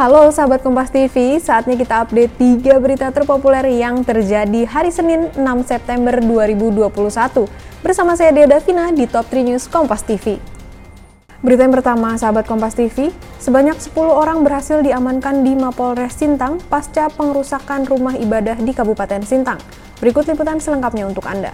Halo sahabat Kompas TV, saatnya kita update 3 berita terpopuler yang terjadi hari Senin 6 September 2021. Bersama saya Dea Davina di Top 3 News Kompas TV. Berita yang pertama, sahabat Kompas TV, sebanyak 10 orang berhasil diamankan di Mapolres Sintang pasca pengerusakan rumah ibadah di Kabupaten Sintang. Berikut liputan selengkapnya untuk Anda.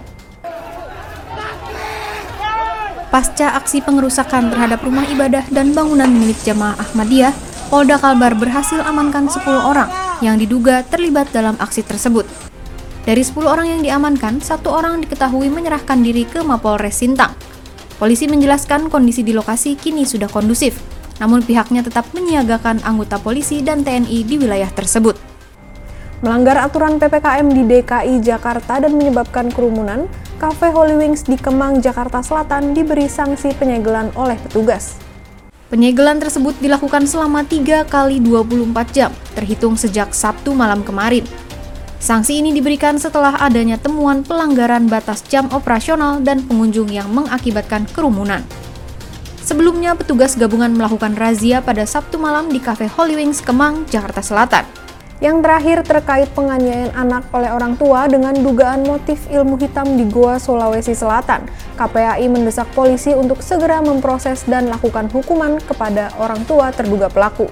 Pasca aksi pengerusakan terhadap rumah ibadah dan bangunan milik jamaah Ahmadiyah, Polda Kalbar berhasil amankan 10 orang yang diduga terlibat dalam aksi tersebut. Dari 10 orang yang diamankan, satu orang diketahui menyerahkan diri ke Mapolres Sintang. Polisi menjelaskan kondisi di lokasi kini sudah kondusif, namun pihaknya tetap menyiagakan anggota polisi dan TNI di wilayah tersebut. Melanggar aturan PPKM di DKI Jakarta dan menyebabkan kerumunan, Cafe Holy Wings di Kemang, Jakarta Selatan diberi sanksi penyegelan oleh petugas. Penyegelan tersebut dilakukan selama 3 kali 24 jam, terhitung sejak Sabtu malam kemarin. Sanksi ini diberikan setelah adanya temuan pelanggaran batas jam operasional dan pengunjung yang mengakibatkan kerumunan. Sebelumnya, petugas gabungan melakukan razia pada Sabtu malam di Cafe Holy Wings Kemang, Jakarta Selatan. Yang terakhir terkait penganiayaan anak oleh orang tua dengan dugaan motif ilmu hitam di Goa, Sulawesi Selatan. KPAI mendesak polisi untuk segera memproses dan lakukan hukuman kepada orang tua terduga pelaku.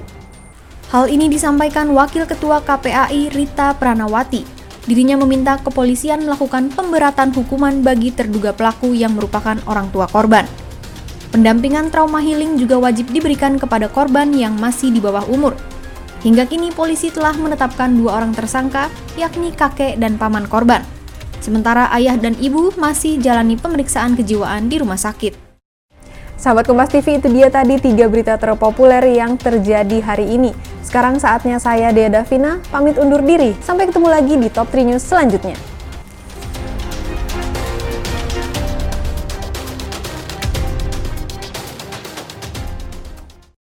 Hal ini disampaikan Wakil Ketua KPAI Rita Pranawati. Dirinya meminta kepolisian melakukan pemberatan hukuman bagi terduga pelaku yang merupakan orang tua korban. Pendampingan trauma healing juga wajib diberikan kepada korban yang masih di bawah umur, Hingga kini polisi telah menetapkan dua orang tersangka, yakni kakek dan paman korban. Sementara ayah dan ibu masih jalani pemeriksaan kejiwaan di rumah sakit. Sahabat Kompas TV itu dia tadi tiga berita terpopuler yang terjadi hari ini. Sekarang saatnya saya Dea Davina pamit undur diri. Sampai ketemu lagi di Top 3 News selanjutnya.